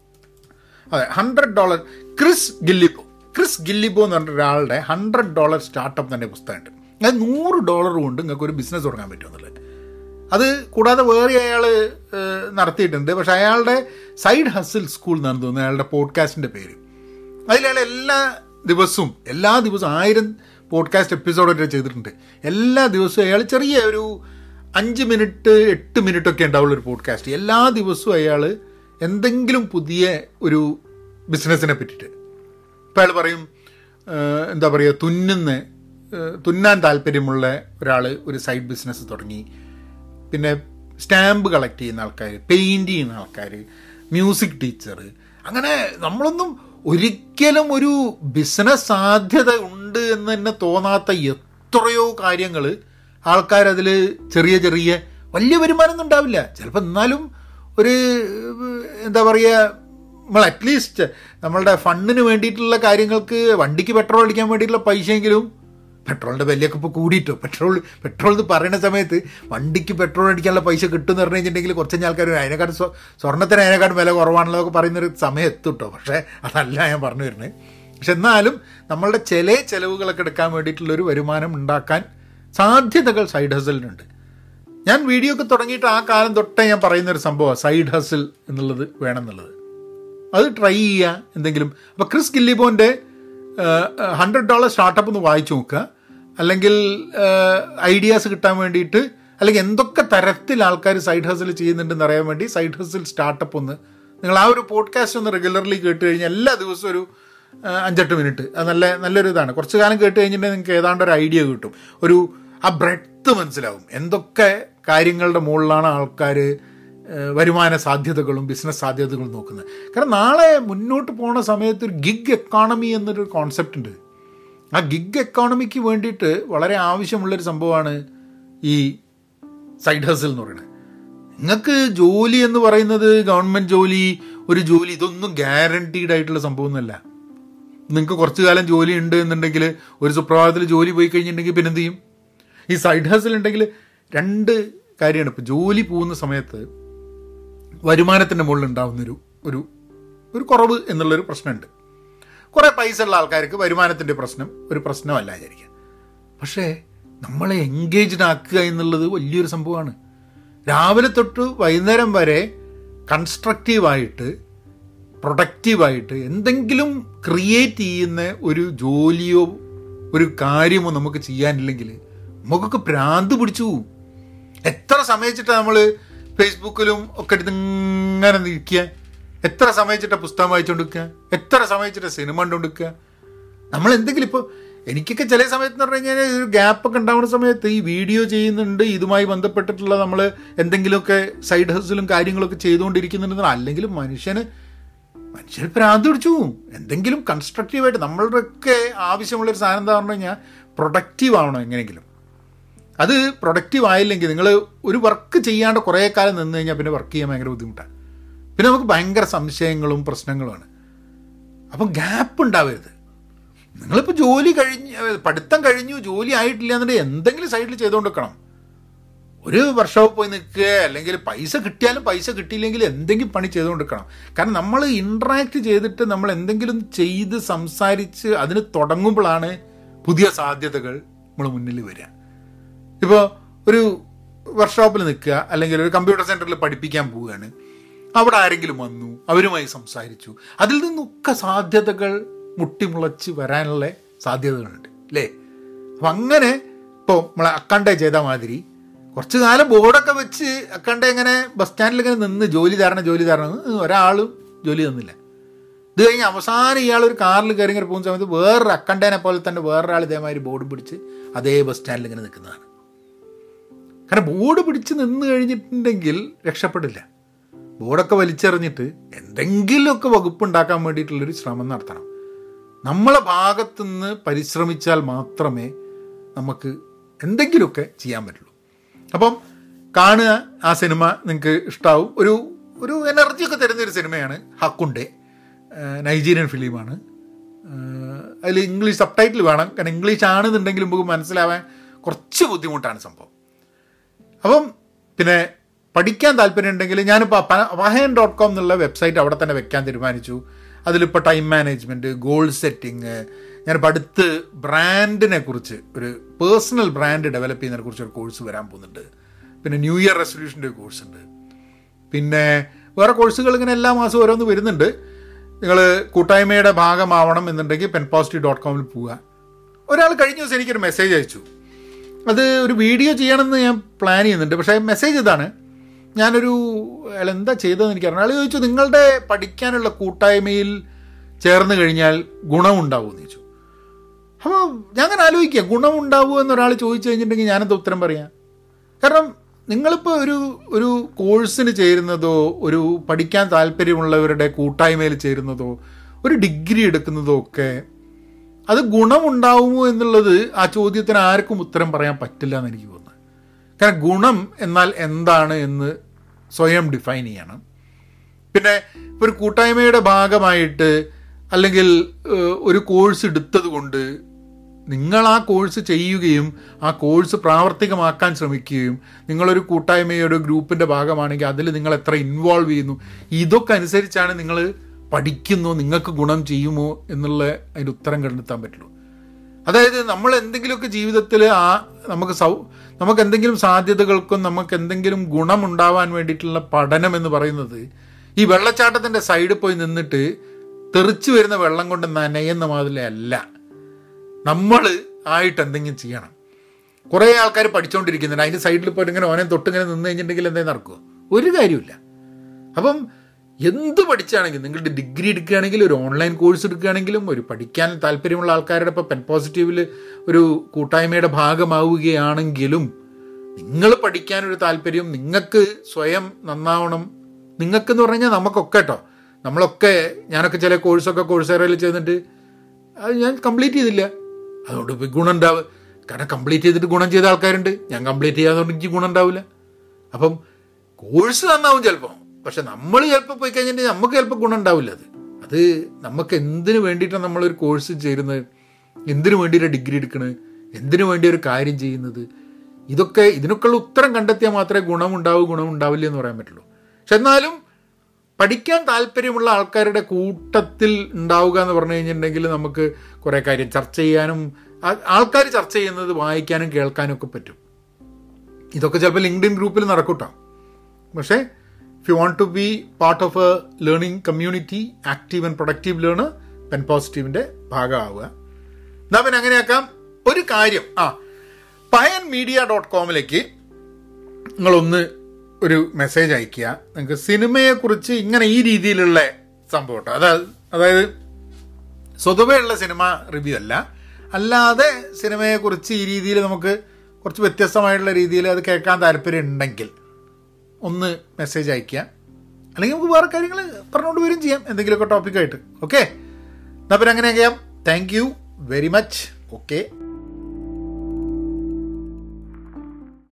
അതെ hundred dollar Chris Guillebeau Chris Guillebeau എന്ന് പറഞ്ഞ ഒരാളുടെ ഹൺഡ്രഡ് ഡോളർ സ്റ്റാർട്ടപ്പ് തന്നെ പുസ്തകമുണ്ട്. അത് നൂറ് ഡോളർ കൊണ്ട് നിങ്ങൾക്ക് ഒരു ബിസിനസ് തുടങ്ങാൻ പറ്റുമെന്നുള്ളത് അത് കൂടാതെ വേറെ അയാൾ നടത്തിയിട്ടുണ്ട്. പക്ഷെ അയാളുടെ സൈഡ് ഹസിൽ സ്കൂൾ എന്നാണ് തോന്നുന്നത് അയാളുടെ പോഡ്കാസ്റ്റിന്റെ പേര്. അതിലയാൾ എല്ലാ ദിവസവും എല്ലാ ദിവസവും ആയിരം പോഡ്കാസ്റ്റ് എപ്പിസോഡൊക്കെ ചെയ്തിട്ടുണ്ട്. എല്ലാ ദിവസവും അയാൾ ചെറിയ ഒരു അഞ്ച് മിനിറ്റ് എട്ട് മിനിറ്റ് ഒക്കെ ഉണ്ടാവുള്ള ഒരു പോഡ്കാസ്റ്റ് എല്ലാ ദിവസവും അയാൾ എന്തെങ്കിലും പുതിയ ഒരു ബിസിനസ്സിനെ പറ്റിയിട്ട് ഇപ്പം അയാൾ പറയും എന്താ പറയുക തുന്നുന്ന തുന്നാൻ താല്പര്യമുള്ള ഒരാൾ ഒരു സൈഡ് ബിസിനസ് തുടങ്ങി. പിന്നെ സ്റ്റാമ്പ് കളക്ട് ചെയ്യുന്ന ആൾക്കാർ പെയിന്റ് ചെയ്യുന്ന ആൾക്കാർ മ്യൂസിക് ടീച്ചർ അങ്ങനെ നമ്മളൊന്നും ഒരിക്കലും ഒരു ബിസിനസ് സാധ്യത ഉണ്ട് എന്ന് തന്നെ തോന്നാത്ത എത്രയോ കാര്യങ്ങൾ ആൾക്കാരതിൽ ചെറിയ ചെറിയ വലിയ വരുമാനമൊന്നും ഉണ്ടാവില്ല. ചിലപ്പോൾ എന്നാലും ഒരു എന്താ പറയുക നമ്മൾ അറ്റ്ലീസ്റ്റ് നമ്മളുടെ ഫണ്ടിന് വേണ്ടിയിട്ടുള്ള കാര്യങ്ങൾക്ക് വണ്ടിക്ക് പെട്രോൾ അടിക്കാൻ വേണ്ടിയിട്ടുള്ള പൈസയെങ്കിലും പെട്രോളിന്റെ വിലയൊക്കെ ഇപ്പോൾ കൂടിയിട്ടോ? പെട്രോൾ പെട്രോൾ എന്ന് പറയുന്ന സമയത്ത് വണ്ടിക്ക് പെട്രോൾ അടിക്കാനുള്ള പൈസ കിട്ടുമെന്ന് പറഞ്ഞു കഴിഞ്ഞിട്ടുണ്ടെങ്കിൽ കുറച്ച് ആൾക്കാർ അതിനെക്കാട്ട് സ്വ- സ്വർണത്തിന് അതിനെക്കാട്ട് വില കുറവാണല്ലോ പറയുന്നൊരു സമയം എത്തും കേട്ടോ പക്ഷേ അതല്ല ഞാൻ പറഞ്ഞു വരുന്നത് പക്ഷെ എന്നാലും നമ്മളുടെ ചില ചിലവുകളൊക്കെ എടുക്കാൻ വേണ്ടിയിട്ടുള്ളൊരു വരുമാനം ഉണ്ടാക്കാൻ സാധ്യതകൾ സൈഡ് ഹസലിനുണ്ട് ഞാൻ വീഡിയോ ഒക്കെ തുടങ്ങിയിട്ട് ആ കാലം തൊട്ടേ ഞാൻ പറയുന്നൊരു സംഭവമാണ് സൈഡ് ഹസിൽ എന്നുള്ളത് വേണമെന്നുള്ളത്. അത് ട്രൈ ചെയ്യുക എന്തെങ്കിലും. അപ്പോൾ ക്രിസ് ഗില്ലിബോന്റെ ഹൺഡ്രഡ് ഡോളർ സ്റ്റാർട്ടപ്പ് ഒന്ന് വായിച്ചു നോക്കുക അല്ലെങ്കിൽ ഐഡിയാസ് കിട്ടാൻ വേണ്ടിയിട്ട് അല്ലെങ്കിൽ എന്തൊക്കെ തരത്തിൽ ആൾക്കാർ സൈഡ് ഹസിൽ ചെയ്യുന്നുണ്ടെന്ന് അറിയാൻ വേണ്ടി സൈഡ് ഹസിൽ സ്റ്റാർട്ടപ്പ് ഒന്ന്. നിങ്ങൾ ആ ഒരു പോഡ്കാസ്റ്റ് ഒന്ന് റെഗുലർലി കേട്ട് കഴിഞ്ഞാൽ എല്ലാ ദിവസവും ഒരു അഞ്ചെട്ട് മിനിറ്റ് അത് നല്ല നല്ലൊരു ഇതാണ്. കുറച്ച് കാലം കേട്ട് കഴിഞ്ഞിട്ടുണ്ടെങ്കിൽ നിങ്ങൾക്ക് ഏതാണ്ട് ഒരു ഐഡിയ കിട്ടും. ഒരു ആ ബ്രെഡ്ത്ത് മനസ്സിലാവും. എന്തൊക്കെ കാര്യങ്ങളുടെ മുകളിലാണ് ആൾക്കാർ വരുമാന സാധ്യതകളും ബിസിനസ് സാധ്യതകളും നോക്കുന്നത്. കാരണം നാളെ മുന്നോട്ട് പോണ സമയത്ത് ഒരു ഗിഗ് എക്കോണമി എന്നൊരു കോൺസെപ്റ്റ് ഉണ്ട്. ആ ഗിഗ് എക്കോണമിക്ക് വേണ്ടിയിട്ട് വളരെ ആവശ്യമുള്ളൊരു സംഭവമാണ് ഈ സൈഡ് ഹസിൽ എന്ന് പറയുന്നത്. നിങ്ങൾക്ക് ജോലി എന്ന് പറയുന്നത് ഗവൺമെന്റ് ജോലി ഒരു ജോലി ഇതൊന്നും ഗ്യാരണ്ടീഡ് ആയിട്ടുള്ള സംഭവമൊന്നുമല്ല. നിങ്ങൾക്ക് കുറച്ച് കാലം ജോലി ഉണ്ട് എന്നുണ്ടെങ്കിൽ ഒരു സുപ്രഭാതത്തിൽ ജോലി പോയി കഴിഞ്ഞിട്ടുണ്ടെങ്കിൽ പിന്നെ എന്ത് ചെയ്യും? ഈ സൈഡ് ഹസിൽ ഉണ്ടെങ്കിൽ രണ്ട് കാര്യമാണ്. ഇപ്പോൾ ജോലി പോകുന്ന സമയത്ത് വരുമാനത്തിന്റെ മുകളിൽ ഉണ്ടാകുന്നൊരു ഒരു ഒരു കുറവ് എന്നുള്ളൊരു പ്രശ്നമുണ്ട്. കുറേ പൈസ ഉള്ള ആൾക്കാർക്ക് വരുമാനത്തിന്റെ പ്രശ്നം ഒരു പ്രശ്നമല്ല വിചാരിക്കുക. പക്ഷേ നമ്മളെ എൻഗേജ്ഡ് ആക്കുക എന്നുള്ളത് വലിയൊരു സംഭവമാണ്. രാവിലെ തൊട്ട് വൈകുന്നേരം വരെ കൺസ്ട്രക്റ്റീവായിട്ട് പ്രൊഡക്റ്റീവായിട്ട് എന്തെങ്കിലും ക്രിയേറ്റ് ചെയ്യുന്ന ഒരു ജോലിയോ ഒരു കാര്യമോ നമുക്ക് ചെയ്യാനില്ലെങ്കിൽ നമുക്കൊക്കെ ഭ്രാന്ത് പിടിച്ചു. എത്ര സമയിച്ചിട്ടാണ് നമ്മൾ ഫേസ്ബുക്കിലും ഒക്കെ ഇങ്ങനെ നിൽക്കുക. എത്ര സമയച്ചിട്ട പുസ്തകം വായിച്ചുകൊണ്ടിരിക്കുക എത്ര സമയച്ചിട്ട സിനിമ കണ്ടുകൊണ്ടിരിക്കുക നമ്മൾ എന്തെങ്കിലും ഇപ്പോൾ എനിക്കൊക്കെ ചില സമയത്ത് എന്ന് പറഞ്ഞു കഴിഞ്ഞാൽ ഒരു ഗ്യാപ്പൊക്കെ ഉണ്ടാവുന്ന സമയത്ത് ഈ വീഡിയോ ചെയ്യുന്നുണ്ട് ഇതുമായി ബന്ധപ്പെട്ടിട്ടുള്ള നമ്മൾ എന്തെങ്കിലുമൊക്കെ സൈഡ് ഹസിലും കാര്യങ്ങളൊക്കെ ചെയ്തുകൊണ്ടിരിക്കുന്നുണ്ടെന്ന് അല്ലെങ്കിൽ മനുഷ്യന് മനുഷ്യർ ഭ്രാന്ത് പിടിച്ചു. എന്തെങ്കിലും കൺസ്ട്രക്റ്റീവായിട്ട് നമ്മളുടെയൊക്കെ ആവശ്യമുള്ളൊരു സാധനം എന്താ പറഞ്ഞു കഴിഞ്ഞാൽ പ്രൊഡക്റ്റീവ് ആവണം എങ്ങനെയെങ്കിലും. അത് പ്രൊഡക്റ്റീവ് ആയില്ലെങ്കിൽ നിങ്ങൾ ഒരു വർക്ക് ചെയ്യാണ്ട് കുറേ കാലം നിന്ന് കഴിഞ്ഞാൽ പിന്നെ വർക്ക് ചെയ്യാൻ ഭയങ്കര ബുദ്ധിമുട്ടാണ് പിന്നെ നമുക്ക് ഭയങ്കര സംശയങ്ങളും പ്രശ്നങ്ങളുമാണ്. അപ്പം ഗ്യാപ്പ് ഉണ്ടാവരുത്. നിങ്ങളിപ്പോൾ ജോലി കഴിഞ്ഞ് പഠിത്തം കഴിഞ്ഞു ജോലി ആയിട്ടില്ല എന്നിട്ട് എന്തെങ്കിലും സൈഡിൽ ചെയ്തുകൊണ്ട് വെക്കണം ഒരു വർഷോപ്പ് പോയി നിൽക്കുക അല്ലെങ്കിൽ പൈസ കിട്ടിയാലും പൈസ കിട്ടിയില്ലെങ്കിൽ എന്തെങ്കിലും പണി ചെയ്തുകൊണ്ടിരിക്കണം കാരണം നമ്മൾ ഇൻട്രാക്ട് ചെയ്തിട്ട് നമ്മൾ എന്തെങ്കിലും ചെയ്ത് സംസാരിച്ച് അതിന് തുടങ്ങുമ്പോഴാണ് പുതിയ സാധ്യതകൾ നമ്മൾ മുന്നിൽ വരിക. ഇപ്പോൾ ഒരു വർക്ക്ഷോപ്പിൽ നിൽക്കുക അല്ലെങ്കിൽ ഒരു കമ്പ്യൂട്ടർ സെന്ററിൽ പഠിപ്പിക്കാൻ പോവുകയാണ്. അവിടെ ആരെങ്കിലും വന്നു അവരുമായി സംസാരിച്ചു. അതിൽ നിന്നൊക്കെ സാധ്യതകൾ മുട്ടിമുളച്ച് വരാനുള്ള സാധ്യതകളുണ്ട് അല്ലേ? അപ്പം അങ്ങനെ ഇപ്പോൾ നമ്മളെ അക്കണ്ടേ ചെയ്ത മാതിരി കുറച്ച് കാലം ബോർഡൊക്കെ വെച്ച് അക്കണ്ടേ ഇങ്ങനെ ബസ് സ്റ്റാൻഡിൽ ഇങ്ങനെ നിന്ന് ജോലി തരണം ജോലി തരണം ഒരാളും ജോലി തന്നില്ല. ഇത് കഴിഞ്ഞ് അവസാനം ഇയാൾ ഒരു കാറിൽ കയറി ഇങ്ങനെ പോകുന്ന സമയത്ത് വേറൊരു അക്കണ്ടേനെ പോലെ തന്നെ വേറൊരാൾ ഇതേമാതിരി ബോർഡ് പിടിച്ച് അതേ ബസ് സ്റ്റാൻഡിൽ ഇങ്ങനെ നിൽക്കുന്നതാണ്. കാരണം ബോർഡ് പിടിച്ച് നിന്ന് കഴിഞ്ഞിട്ടുണ്ടെങ്കിൽ രക്ഷപ്പെടില്ല. ബോർഡൊക്കെ വലിച്ചെറിഞ്ഞിട്ട് എന്തെങ്കിലുമൊക്കെ വകുപ്പ് ഉണ്ടാക്കാൻ വേണ്ടിയിട്ടുള്ളൊരു ശ്രമം നടത്തണം. നമ്മളെ ഭാഗത്തുനിന്ന് പരിശ്രമിച്ചാൽ മാത്രമേ നമുക്ക് എന്തെങ്കിലുമൊക്കെ ചെയ്യാൻ പറ്റുള്ളൂ. അപ്പം കാണുക ആ സിനിമ നിങ്ങൾക്ക് ഇഷ്ടാവും. ഒരു ഒരു എനർജിയൊക്കെ തരുന്നൊരു സിനിമയാണ് ഹക്കുണ്ടെ. നൈജീരിയൻ ഫിലിമാണ്. അതിൽ ഇംഗ്ലീഷ് സബ് ടൈറ്റിൽ വേണം. കാരണം ഇംഗ്ലീഷ് ആണെന്നുണ്ടെങ്കിലും നമുക്ക് മനസ്സിലാവാൻ കുറച്ച് ബുദ്ധിമുട്ടാണ് സംഭവം. അപ്പം പിന്നെ പഠിക്കാൻ താല്പര്യം ഉണ്ടെങ്കിൽ ഞാനിപ്പോൾ വഹയൻ ഡോട്ട് കോം എന്നുള്ള വെബ്സൈറ്റ് അവിടെ തന്നെ വെക്കാൻ തീരുമാനിച്ചു. അതിലിപ്പോൾ ടൈം മാനേജ്മെന്റ് ഗോൾ സെറ്റിങ് ഞാനിപ്പോൾ അടുത്ത് ബ്രാൻഡിനെ കുറിച്ച് ഒരു പേഴ്സണൽ ബ്രാൻഡ് ഡെവലപ്പ് ചെയ്യുന്നതിനെ കുറിച്ച് ഒരു കോഴ്സ് വരാൻ പോകുന്നുണ്ട്. പിന്നെ ന്യൂ ഇയർ റെസൊല്യൂഷന്റെ ഒരു കോഴ്സ് ഉണ്ട്. പിന്നെ വേറെ കോഴ്സുകൾ ഇങ്ങനെ എല്ലാ മാസവും ഓരോന്ന് വരുന്നുണ്ട്. നിങ്ങൾ കൂട്ടായ്മയുടെ ഭാഗമാവണം എന്നുണ്ടെങ്കിൽ പെൻ പോസിറ്റീവ് ഡോട്ട് കോമിൽ പോവുക. ഒരാൾ കഴിഞ്ഞ ദിവസം എനിക്കൊരു മെസ്സേജ് അയച്ചു. അത് ഒരു വീഡിയോ ചെയ്യണമെന്ന് ഞാൻ പ്ലാൻ ചെയ്യുന്നുണ്ട്. പക്ഷേ മെസ്സേജ് ഇതാണ്. ഞാനൊരു അയാൾ എന്താ ചെയ്തതെന്ന് എനിക്കറിയാം അയാൾ ചോദിച്ചു നിങ്ങളുടെ പഠിക്കാനുള്ള കൂട്ടായ്മയിൽ ചേർന്ന് കഴിഞ്ഞാൽ ഗുണമുണ്ടാവുമെന്ന് ചോദിച്ചു. അപ്പോൾ ഞാൻ അങ്ങനെ ആലോചിക്കുക ഗുണമുണ്ടാവുമോ എന്നൊരാൾ ചോദിച്ചു കഴിഞ്ഞിട്ടുണ്ടെങ്കിൽ ഞാനെന്താ ഉത്തരം പറയാം? കാരണം നിങ്ങളിപ്പോൾ ഒരു ഒരു കോഴ്സിന് ചേരുന്നതോ ഒരു പഠിക്കാൻ താല്പര്യമുള്ളവരുടെ കൂട്ടായ്മയിൽ ചേരുന്നതോ ഒരു ഡിഗ്രി എടുക്കുന്നതോ ഒക്കെ അത് ഗുണമുണ്ടാവുമോ എന്നുള്ളത് ആ ചോദ്യത്തിന് ആർക്കും ഉത്തരം പറയാൻ പറ്റില്ല എന്ന് എനിക്ക് തോന്നുന്നത് കാരണം ഗുണം എന്നാൽ എന്താണ് എന്ന് സ്വയം ഡിഫൈൻ ചെയ്യണം. പിന്നെ ഒരു കൂട്ടായ്മയുടെ ഭാഗമായിട്ട് അല്ലെങ്കിൽ ഒരു കോഴ്സ് എടുത്തത് കൊണ്ട് നിങ്ങൾ ആ കോഴ്സ് ചെയ്യുകയും ആ കോഴ്സ് പ്രാവർത്തികമാക്കാൻ ശ്രമിക്കുകയും നിങ്ങളൊരു കൂട്ടായ്മയുടെ ഗ്രൂപ്പിന്റെ ഭാഗമാണെങ്കിൽ അതിൽ നിങ്ങൾ എത്ര ഇൻവോൾവ് ചെയ്യുന്നു? ഇതൊക്കെ അനുസരിച്ചാണ് നിങ്ങൾ പഠിക്കുന്നു നിങ്ങൾക്ക് ഗുണം ചെയ്യുമോ എന്നുള്ള അതിന്റെ ഉത്തരം കണ്ടെത്താൻ പറ്റുള്ളൂ. അതായത് നമ്മൾ എന്തെങ്കിലുമൊക്കെ ജീവിതത്തിൽ ആ നമുക്ക് സൗ നമുക്ക് എന്തെങ്കിലും സാധ്യതകൾക്കും നമുക്ക് എന്തെങ്കിലും ഗുണമുണ്ടാവാൻ വേണ്ടിയിട്ടുള്ള പഠനം എന്ന് പറയുന്നത് ഈ വെള്ളച്ചാട്ടത്തിന്റെ സൈഡിൽ പോയി നിന്നിട്ട് തെറിച്ചു വരുന്ന വെള്ളം കൊണ്ട് നനയുന്ന മാതിരി അല്ല. നമ്മൾ ആയിട്ട് എന്തെങ്കിലും ചെയ്യണം. കുറേ ആൾക്കാർ പഠിച്ചുകൊണ്ടിരിക്കുന്നുണ്ട് അതിന്റെ സൈഡിൽ പോയിട്ട് ഇങ്ങനെ ഓനെ തൊട്ടിങ്ങനെ നിന്ന് കഴിഞ്ഞിട്ടുണ്ടെങ്കിൽ എന്തേ നടക്കുമോ ഒരു കാര്യമില്ല അപ്പം എന്ത് പഠിച്ചാണെങ്കിലും നിങ്ങളുടെ ഡിഗ്രി എടുക്കുകയാണെങ്കിലും ഒരു ഓൺലൈൻ കോഴ്സ് എടുക്കുകയാണെങ്കിലും ഒരു പഠിക്കാൻ താല്പര്യമുള്ള ആൾക്കാരുടെ ഇപ്പോൾ പെൻ പോസിറ്റീവിൽ ഒരു കൂട്ടായ്മയുടെ ഭാഗമാവുകയാണെങ്കിലും നിങ്ങൾ പഠിക്കാനൊരു താല്പര്യം നിങ്ങൾക്ക് സ്വയം നന്നാവണം. നിങ്ങൾക്കെന്ന് പറഞ്ഞു കഴിഞ്ഞാൽ നമുക്കൊക്കെ കേട്ടോ നമ്മളൊക്കെ ഞാനൊക്കെ ചില കോഴ്സൊക്കെ കോഴ്സ് ഏറയിൽ ചെയ്തിട്ട് അത് ഞാൻ കംപ്ലീറ്റ് ചെയ്തില്ല. അതുകൊണ്ട് ഇപ്പം ഗുണം ഉണ്ടാവുക കാരണം കംപ്ലീറ്റ് ചെയ്തിട്ട് ഗുണം ചെയ്ത ആൾക്കാരുണ്ട്. ഞാൻ കംപ്ലീറ്റ് ചെയ്യാത്തതുകൊണ്ട് എനിക്ക് ഗുണം ഉണ്ടാവില്ല അപ്പം കോഴ്സ് നന്നാവും ചിലപ്പോൾ പക്ഷെ നമ്മൾ ചിലപ്പോൾ പോയി കഴിഞ്ഞിട്ട് നമുക്ക് ചിലപ്പോൾ ഗുണം ഉണ്ടാവില്ല അത്. അത് നമുക്ക് എന്തിനു വേണ്ടിയിട്ടാണ് നമ്മളൊരു കോഴ്സ് ചേരുന്നത്? എന്തിനു വേണ്ടിയിട്ട് ഡിഗ്രി എടുക്കുന്നത് എന്തിനു വേണ്ടി ഒരു കാര്യം ചെയ്യുന്നത്? ഇതൊക്കെ ഇതിനൊക്കെയുള്ള ഉത്തരം കണ്ടെത്തിയാൽ മാത്രമേ ഗുണമുണ്ടാവൂ ഗുണമുണ്ടാവില്ല എന്ന് പറയാൻ പറ്റുള്ളൂ. പക്ഷെ എന്നാലും പഠിക്കാൻ താല്പര്യമുള്ള ആൾക്കാരുടെ കൂട്ടത്തിൽ ഉണ്ടാവുക എന്ന് പറഞ്ഞു കഴിഞ്ഞിട്ടുണ്ടെങ്കിൽ നമുക്ക് കുറേ കാര്യം ചർച്ച ചെയ്യാനും ആൾക്കാർ ചർച്ച ചെയ്യുന്നത് വായിക്കാനും കേൾക്കാനും ഒക്കെ പറ്റും. ഇതൊക്കെ ചിലപ്പോൾ ലിങ്ക്ഡിൻ ഗ്രൂപ്പിൽ നടക്കൂട്ടോ. പക്ഷേ if you want to be part of a learning community active and productive learner pen പോസിറ്റീവിന്റെ ഭാഗമാവുക. എന്നാൽ പിന്നെ അങ്ങനെയാക്കാം. ഒരു കാര്യം. ആ പയൻ മീഡിയ ഡോട്ട് കോമിലേക്ക് നിങ്ങളൊന്ന് ഒരു മെസ്സേജ് അയക്കുക നിങ്ങൾക്ക് സിനിമയെക്കുറിച്ച് ഇങ്ങനെ ഈ രീതിയിലുള്ള സംഭവം കേട്ടോ. അതായത് അതായത് സ്വതവേ ഉള്ള സിനിമ റിവ്യൂ അല്ല. അല്ലാതെ സിനിമയെക്കുറിച്ച് ഈ രീതിയിൽ നമുക്ക് കുറച്ച് വ്യത്യസ്തമായിട്ടുള്ള രീതിയിൽ അത് കേൾക്കാൻ താല്പര്യം ഉണ്ടെങ്കിൽ ഒന്ന് മെസ്സേജ് അയക്കുക അല്ലെങ്കിൽ നമുക്ക് വേറെ കാര്യങ്ങൾ പറഞ്ഞുകൊണ്ട് വരും ചെയ്യാം. എന്തെങ്കിലുമൊക്കെ ടോപ്പിക്കായിട്ട് ഓക്കെ എന്നാൽ പിന്നെ അങ്ങനെ ചെയ്യാം. Thank you very much okay